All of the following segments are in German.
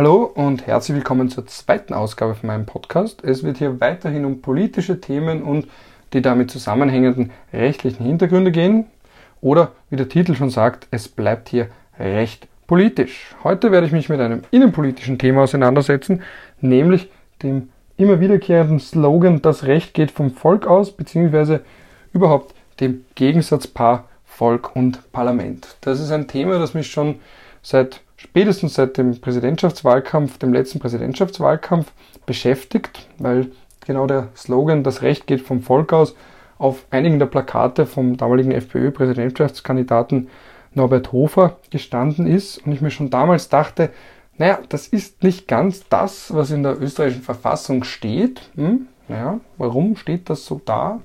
Hallo und herzlich willkommen zur zweiten Ausgabe von meinem Podcast. Es wird hier weiterhin um politische Themen und die damit zusammenhängenden rechtlichen Hintergründe gehen. Oder wie der Titel schon sagt, es bleibt hier recht politisch. Heute werde ich mich mit einem innenpolitischen Thema auseinandersetzen, nämlich dem immer wiederkehrenden Slogan, das Recht geht vom Volk aus, beziehungsweise überhaupt dem Gegensatzpaar Volk und Parlament. Das ist ein Thema, das mich schon seit spätestens seit dem Präsidentschaftswahlkampf, dem letzten Präsidentschaftswahlkampf beschäftigt, weil genau der Slogan Das Recht geht vom Volk aus auf einigen der Plakate vom damaligen FPÖ-Präsidentschaftskandidaten Norbert Hofer gestanden ist und ich mir schon damals dachte, naja, das ist nicht ganz das, was in der österreichischen Verfassung steht. Hm? Naja, warum steht das so da?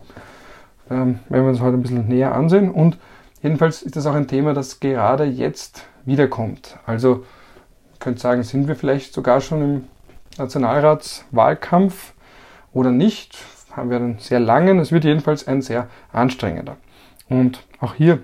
Ähm, werden wir uns heute ein bisschen näher ansehen. Und jedenfalls ist das auch ein Thema, das gerade jetzt wiederkommt. Also könnt sagen, sind wir vielleicht sogar schon im Nationalratswahlkampf oder nicht? Haben wir einen sehr langen, es wird jedenfalls ein sehr anstrengender. Und auch hier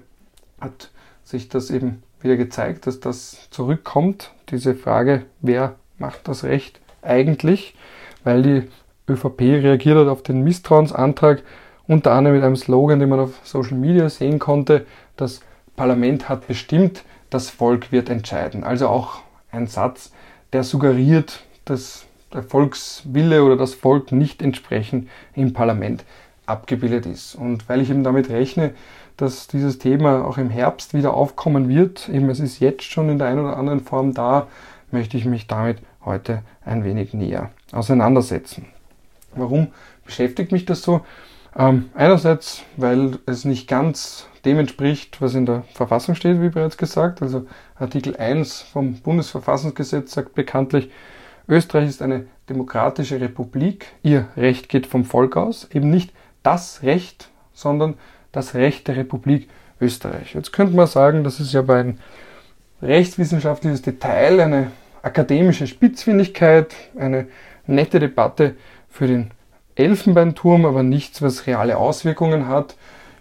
hat sich das eben wieder gezeigt, dass das zurückkommt, diese Frage, wer macht das Recht eigentlich, weil die ÖVP reagiert hat auf den Misstrauensantrag, unter anderem mit einem Slogan, den man auf Social Media sehen konnte, das Parlament hat bestimmt, das Volk wird entscheiden. Also auch ein Satz, der suggeriert, dass der Volkswille oder das Volk nicht entsprechend im Parlament abgebildet ist. Und weil ich eben damit rechne, dass dieses Thema auch im Herbst wieder aufkommen wird, eben es ist jetzt schon in der einen oder anderen Form da, möchte ich mich damit heute ein wenig näher auseinandersetzen. Warum beschäftigt mich das so? Ähm, einerseits, weil es nicht ganz dem entspricht, was in der Verfassung steht, wie bereits gesagt. Also Artikel 1 vom Bundesverfassungsgesetz sagt bekanntlich, Österreich ist eine demokratische Republik. Ihr Recht geht vom Volk aus. Eben nicht das Recht, sondern das Recht der Republik Österreich. Jetzt könnte man sagen, das ist ja bei ein rechtswissenschaftliches Detail, eine akademische Spitzfindigkeit, eine nette Debatte für den Elfenbeinturm, aber nichts, was reale Auswirkungen hat.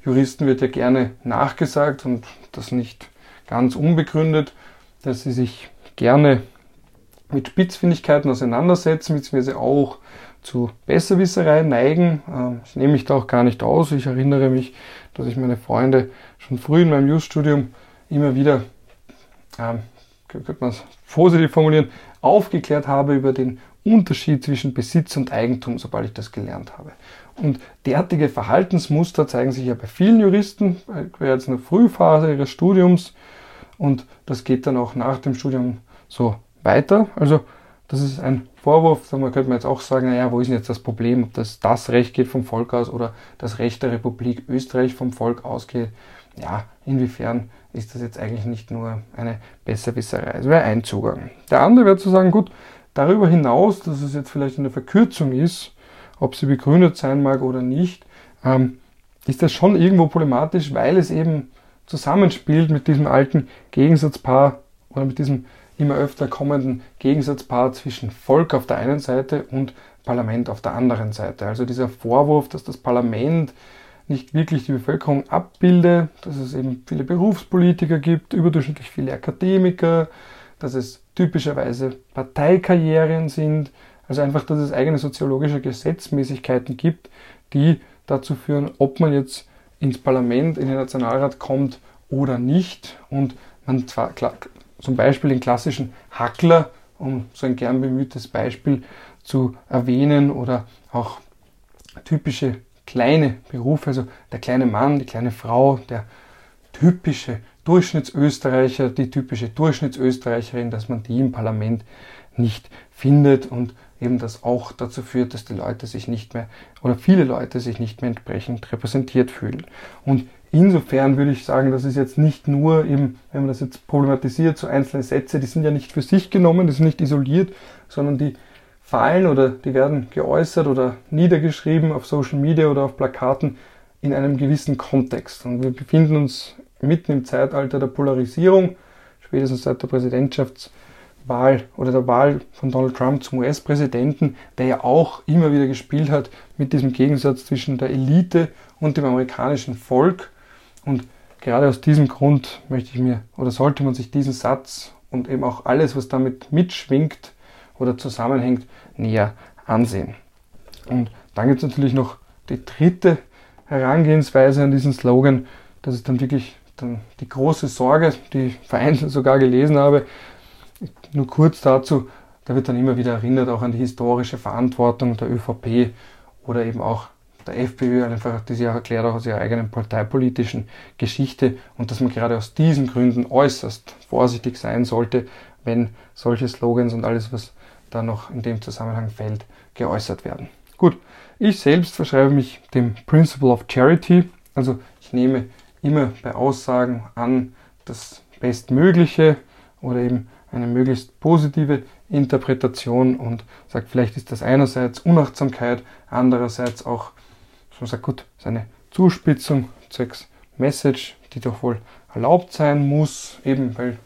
Juristen wird ja gerne nachgesagt und das nicht ganz unbegründet, dass sie sich gerne mit Spitzfindigkeiten auseinandersetzen, beziehungsweise auch zu Besserwisserei neigen. Ähm, das nehme ich da auch gar nicht aus. Ich erinnere mich, dass ich meine Freunde schon früh in meinem Just-Studium immer wieder, ähm, könnte man es positiv formulieren, aufgeklärt habe über den Unterschied zwischen Besitz und Eigentum, sobald ich das gelernt habe. Und derartige Verhaltensmuster zeigen sich ja bei vielen Juristen, bei jetzt in der Frühphase ihres Studiums und das geht dann auch nach dem Studium so weiter. Also das ist ein Vorwurf, da könnte man jetzt auch sagen, naja, wo ist denn jetzt das Problem, ob das, das Recht geht vom Volk aus oder das Recht der Republik Österreich vom Volk ausgeht. Ja, inwiefern ist das jetzt eigentlich nicht nur eine Besserwisserei? Das wäre ein Zugang. Der andere wäre zu sagen, gut, Darüber hinaus, dass es jetzt vielleicht eine Verkürzung ist, ob sie begründet sein mag oder nicht, ähm, ist das schon irgendwo problematisch, weil es eben zusammenspielt mit diesem alten Gegensatzpaar oder mit diesem immer öfter kommenden Gegensatzpaar zwischen Volk auf der einen Seite und Parlament auf der anderen Seite. Also dieser Vorwurf, dass das Parlament nicht wirklich die Bevölkerung abbilde, dass es eben viele Berufspolitiker gibt, überdurchschnittlich viele Akademiker, dass es typischerweise Parteikarrieren sind, also einfach, dass es eigene soziologische Gesetzmäßigkeiten gibt, die dazu führen, ob man jetzt ins Parlament, in den Nationalrat kommt oder nicht. Und man zwar zum Beispiel den klassischen Hackler, um so ein gern bemühtes Beispiel zu erwähnen, oder auch typische kleine Berufe, also der kleine Mann, die kleine Frau, der typische Durchschnittsösterreicher, die typische Durchschnittsösterreicherin, dass man die im Parlament nicht findet und eben das auch dazu führt, dass die Leute sich nicht mehr oder viele Leute sich nicht mehr entsprechend repräsentiert fühlen. Und insofern würde ich sagen, das ist jetzt nicht nur eben, wenn man das jetzt problematisiert, so einzelne Sätze, die sind ja nicht für sich genommen, die sind nicht isoliert, sondern die fallen oder die werden geäußert oder niedergeschrieben auf Social Media oder auf Plakaten in einem gewissen Kontext. Und wir befinden uns mitten im Zeitalter der Polarisierung, spätestens seit der Präsidentschaftswahl oder der Wahl von Donald Trump zum US-Präsidenten, der ja auch immer wieder gespielt hat mit diesem Gegensatz zwischen der Elite und dem amerikanischen Volk. Und gerade aus diesem Grund möchte ich mir oder sollte man sich diesen Satz und eben auch alles, was damit mitschwingt, oder zusammenhängt, näher ansehen. Und dann gibt es natürlich noch die dritte Herangehensweise an diesen Slogan. Das ist dann wirklich dann die große Sorge, die ich vereinzelt sogar gelesen habe. Nur kurz dazu, da wird dann immer wieder erinnert auch an die historische Verantwortung der ÖVP oder eben auch der FPÖ, einfach, die sie auch erklärt auch aus ihrer eigenen parteipolitischen Geschichte und dass man gerade aus diesen Gründen äußerst vorsichtig sein sollte, wenn solche Slogans und alles, was da noch in dem Zusammenhang fällt, geäußert werden. Gut, ich selbst verschreibe mich dem Principle of Charity, also ich nehme immer bei Aussagen an das Bestmögliche oder eben eine möglichst positive Interpretation und sagt, vielleicht ist das einerseits Unachtsamkeit, andererseits auch, man sagt, gut, seine Zuspitzung zwecks Message, die doch wohl erlaubt sein muss, eben weil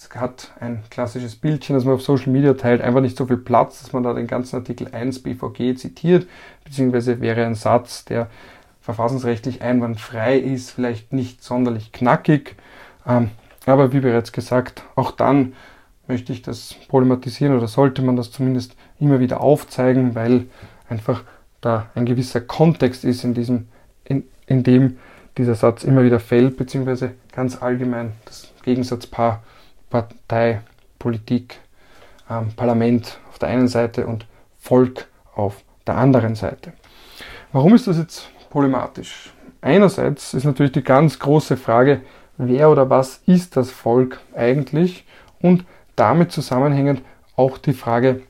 es hat ein klassisches Bildchen, das man auf Social Media teilt, einfach nicht so viel Platz, dass man da den ganzen Artikel 1 BVG zitiert, beziehungsweise wäre ein Satz, der verfassungsrechtlich einwandfrei ist, vielleicht nicht sonderlich knackig. Ähm, aber wie bereits gesagt, auch dann möchte ich das problematisieren oder sollte man das zumindest immer wieder aufzeigen, weil einfach da ein gewisser Kontext ist, in, diesem, in, in dem dieser Satz immer wieder fällt, beziehungsweise ganz allgemein das Gegensatzpaar Partei, Politik, ähm, Parlament auf der einen Seite und Volk auf der anderen Seite. Warum ist das jetzt problematisch? Einerseits ist natürlich die ganz große Frage, wer oder was ist das Volk eigentlich und damit zusammenhängend auch die Frage,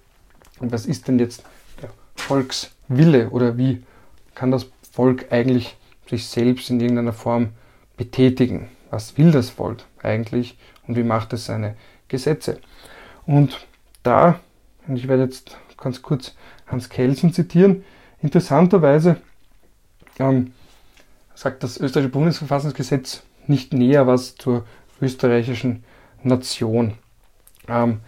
was ist denn jetzt der Volkswille oder wie kann das Volk eigentlich sich selbst in irgendeiner Form betätigen? Was will das Volk eigentlich und wie macht es seine Gesetze? Und da, und ich werde jetzt ganz kurz Hans Kelsen zitieren, interessanterweise ähm, sagt das österreichische Bundesverfassungsgesetz nicht näher was zur österreichischen Nation. Ähm,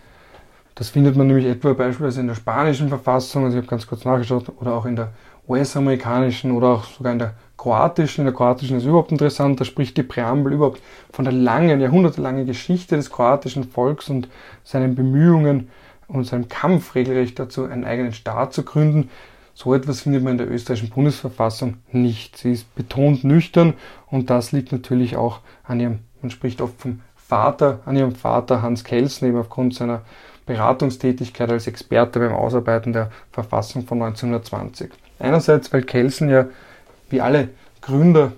das findet man nämlich etwa beispielsweise in der spanischen Verfassung, also ich habe ganz kurz nachgeschaut, oder auch in der US-amerikanischen oder auch sogar in der kroatischen. In der kroatischen ist überhaupt interessant, da spricht die Präambel überhaupt von der langen, jahrhundertelangen Geschichte des kroatischen Volks und seinen Bemühungen und seinem Kampf regelrecht dazu, einen eigenen Staat zu gründen. So etwas findet man in der österreichischen Bundesverfassung nicht. Sie ist betont nüchtern und das liegt natürlich auch an ihrem, man spricht oft vom Vater, an ihrem Vater Hans Kelsen, eben aufgrund seiner Beratungstätigkeit als Experte beim Ausarbeiten der Verfassung von 1920. Einerseits, weil Kelsen ja, wie alle Gründer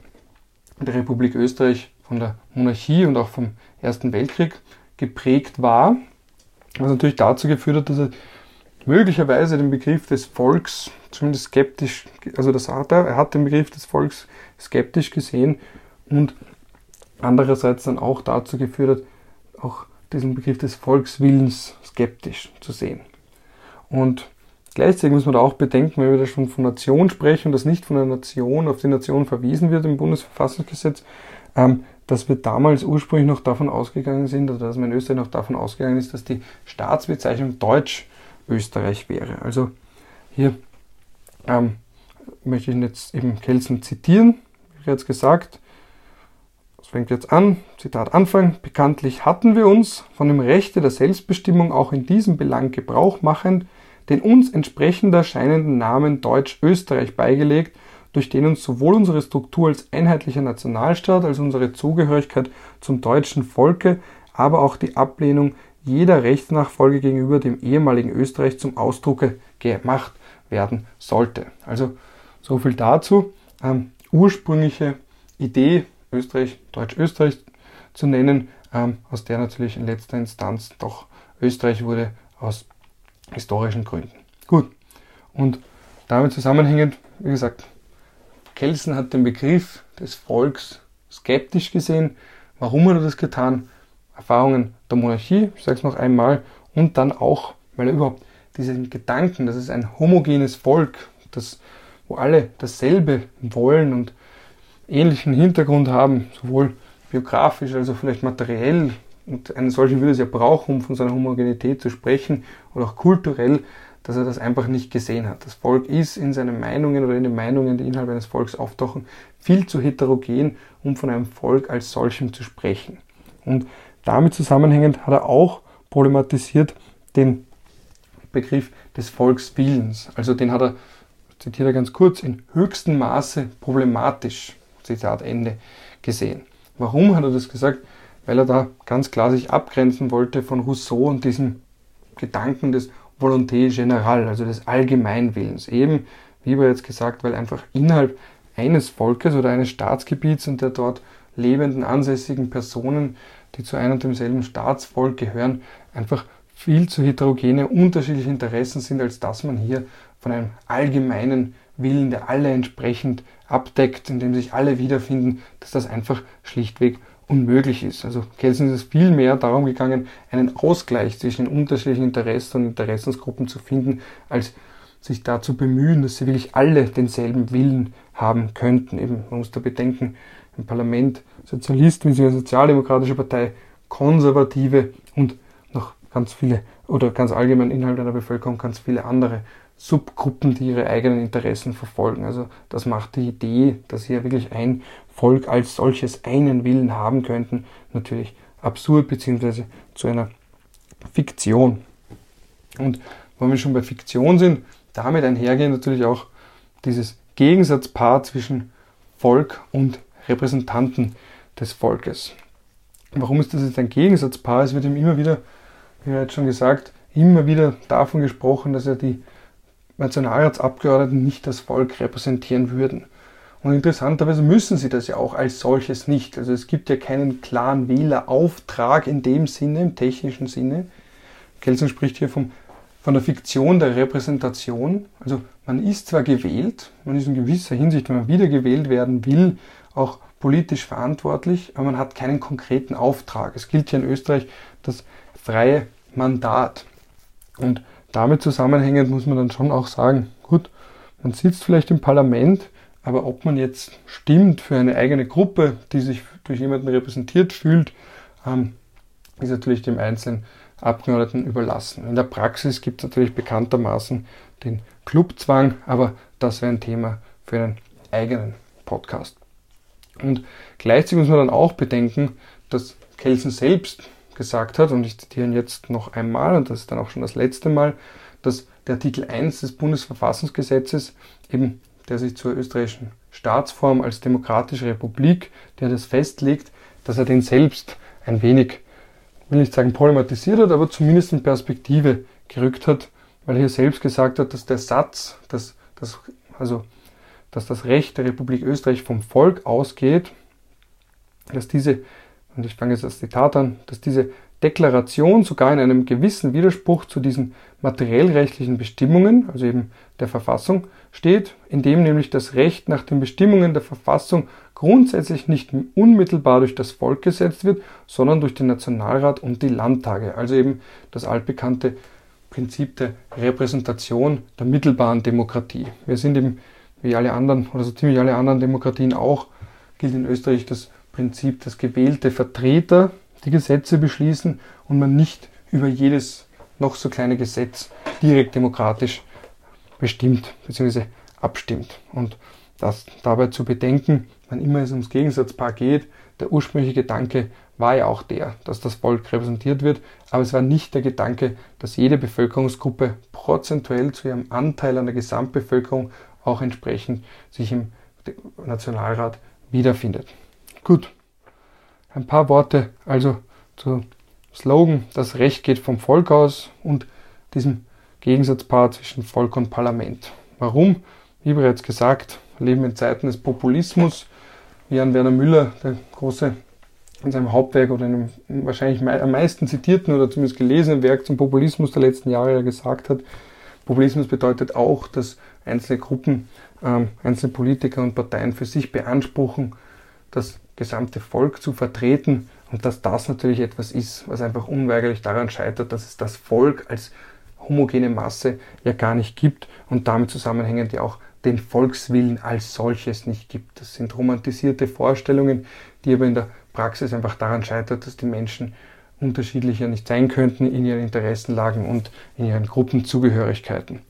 der Republik Österreich, von der Monarchie und auch vom Ersten Weltkrieg geprägt war, was natürlich dazu geführt hat, dass er möglicherweise den Begriff des Volks zumindest skeptisch, also das hat er, er hat den Begriff des Volks skeptisch gesehen und andererseits dann auch dazu geführt hat, auch diesen Begriff des Volkswillens skeptisch zu sehen. Und gleichzeitig muss man da auch bedenken, wenn wir da schon von Nation sprechen und das nicht von der Nation auf die Nation verwiesen wird im Bundesverfassungsgesetz, ähm, dass wir damals ursprünglich noch davon ausgegangen sind, oder dass man in Österreich noch davon ausgegangen ist, dass die Staatsbezeichnung Deutsch Österreich wäre. Also hier ähm, möchte ich jetzt eben Kelsen zitieren, wie jetzt gesagt, fängt jetzt an, Zitat Anfang, bekanntlich hatten wir uns von dem Rechte der Selbstbestimmung auch in diesem Belang Gebrauch machend den uns entsprechend erscheinenden Namen Deutsch-Österreich beigelegt, durch den uns sowohl unsere Struktur als einheitlicher Nationalstaat als unsere Zugehörigkeit zum deutschen Volke, aber auch die Ablehnung jeder Rechtsnachfolge gegenüber dem ehemaligen Österreich zum Ausdrucke gemacht werden sollte. Also so viel dazu. Ähm, ursprüngliche Idee Österreich, Deutsch-Österreich zu nennen, ähm, aus der natürlich in letzter Instanz doch Österreich wurde aus historischen Gründen. Gut, und damit zusammenhängend, wie gesagt, Kelsen hat den Begriff des Volks skeptisch gesehen. Warum hat er das getan? Erfahrungen der Monarchie, ich sage es noch einmal, und dann auch, weil er überhaupt diesen Gedanken, dass es ein homogenes Volk, das, wo alle dasselbe wollen und ähnlichen Hintergrund haben, sowohl biografisch als auch vielleicht materiell. Und einen solchen würde es ja brauchen, um von seiner Homogenität zu sprechen, oder auch kulturell, dass er das einfach nicht gesehen hat. Das Volk ist in seinen Meinungen oder in den Meinungen, die innerhalb eines Volks auftauchen, viel zu heterogen, um von einem Volk als solchem zu sprechen. Und damit zusammenhängend hat er auch problematisiert den Begriff des Volkswillens. Also den hat er, zitiert er ganz kurz, in höchstem Maße problematisch, Zitat Ende, gesehen. Warum hat er das gesagt? Weil er da ganz klar sich abgrenzen wollte von Rousseau und diesem Gedanken des Volonté générale, also des Allgemeinwillens. Eben, wie bereits gesagt, weil einfach innerhalb eines Volkes oder eines Staatsgebiets und der dort lebenden ansässigen Personen, die zu einem und demselben Staatsvolk gehören, einfach viel zu heterogene, unterschiedliche Interessen sind, als dass man hier von einem allgemeinen Willen, der alle entsprechend abdeckt, in dem sich alle wiederfinden, dass das einfach schlichtweg unmöglich ist. Also Kelsen ist es viel mehr darum gegangen, einen Ausgleich zwischen den unterschiedlichen Interessen und Interessensgruppen zu finden, als sich dazu bemühen, dass sie wirklich alle denselben Willen haben könnten. Eben, man muss da bedenken, im Parlament Sozialisten wie eine sozialdemokratische Partei, Konservative und noch ganz viele oder ganz allgemein innerhalb einer Bevölkerung ganz viele andere Subgruppen, die ihre eigenen Interessen verfolgen. Also das macht die Idee, dass hier wirklich ein Volk als solches einen Willen haben könnten, natürlich absurd bzw. zu einer Fiktion. Und wenn wir schon bei Fiktion sind, damit einhergehen natürlich auch dieses Gegensatzpaar zwischen Volk und Repräsentanten des Volkes. Warum ist das jetzt ein Gegensatzpaar? Es wird ihm immer wieder, wie jetzt schon gesagt, immer wieder davon gesprochen, dass ja die Nationalratsabgeordneten nicht das Volk repräsentieren würden. Und interessanterweise müssen sie das ja auch als solches nicht. Also es gibt ja keinen klaren Wählerauftrag in dem Sinne, im technischen Sinne. Kelsen spricht hier vom, von der Fiktion der Repräsentation. Also man ist zwar gewählt, man ist in gewisser Hinsicht, wenn man wiedergewählt werden will, auch politisch verantwortlich, aber man hat keinen konkreten Auftrag. Es gilt hier in Österreich das freie Mandat. Und damit zusammenhängend muss man dann schon auch sagen, gut, man sitzt vielleicht im Parlament, aber ob man jetzt stimmt für eine eigene Gruppe, die sich durch jemanden repräsentiert fühlt, ähm, ist natürlich dem einzelnen Abgeordneten überlassen. In der Praxis gibt es natürlich bekanntermaßen den Clubzwang, aber das wäre ein Thema für einen eigenen Podcast. Und gleichzeitig muss man dann auch bedenken, dass Kelsen selbst gesagt hat, und ich zitiere ihn jetzt noch einmal, und das ist dann auch schon das letzte Mal, dass der Artikel 1 des Bundesverfassungsgesetzes, eben der sich zur österreichischen Staatsform als demokratische Republik, der das festlegt, dass er den selbst ein wenig, will nicht sagen problematisiert hat, aber zumindest in Perspektive gerückt hat, weil er hier selbst gesagt hat, dass der Satz, dass, dass, also, dass das Recht der Republik Österreich vom Volk ausgeht, dass diese und ich fange jetzt das Zitat an, dass diese Deklaration sogar in einem gewissen Widerspruch zu diesen materiellrechtlichen Bestimmungen, also eben der Verfassung, steht, indem nämlich das Recht nach den Bestimmungen der Verfassung grundsätzlich nicht unmittelbar durch das Volk gesetzt wird, sondern durch den Nationalrat und die Landtage. Also eben das altbekannte Prinzip der Repräsentation der mittelbaren Demokratie. Wir sind eben wie alle anderen oder so ziemlich alle anderen Demokratien auch, gilt in Österreich das Prinzip, dass gewählte Vertreter die Gesetze beschließen und man nicht über jedes noch so kleine Gesetz direkt demokratisch bestimmt bzw. abstimmt. Und das dabei zu bedenken, wann immer es ums Gegensatzpaar geht, der ursprüngliche Gedanke war ja auch der, dass das Volk repräsentiert wird, aber es war nicht der Gedanke, dass jede Bevölkerungsgruppe prozentuell zu ihrem Anteil an der Gesamtbevölkerung auch entsprechend sich im Nationalrat wiederfindet. Gut, ein paar Worte also zu Slogan, das Recht geht vom Volk aus und diesem Gegensatzpaar zwischen Volk und Parlament. Warum? Wie bereits gesagt, leben in Zeiten des Populismus. Wie an Werner Müller, der große in seinem Hauptwerk oder in einem wahrscheinlich am meisten zitierten oder zumindest gelesenen Werk zum Populismus der letzten Jahre gesagt hat, Populismus bedeutet auch, dass einzelne Gruppen, ähm, einzelne Politiker und Parteien für sich beanspruchen, das gesamte Volk zu vertreten und dass das natürlich etwas ist, was einfach unweigerlich daran scheitert, dass es das Volk als homogene Masse ja gar nicht gibt und damit zusammenhängend ja auch den Volkswillen als solches nicht gibt. Das sind romantisierte Vorstellungen, die aber in der Praxis einfach daran scheitert, dass die Menschen unterschiedlicher nicht sein könnten in ihren Interessenlagen und in ihren Gruppenzugehörigkeiten.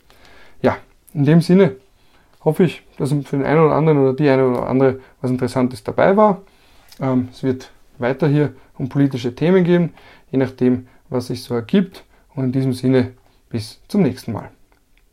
Ja, in dem Sinne hoffe ich, dass für den einen oder anderen oder die eine oder andere was Interessantes dabei war. Ähm, es wird weiter hier um politische Themen gehen, je nachdem, was sich so ergibt. Und in diesem Sinne Bis zum nächsten Mal.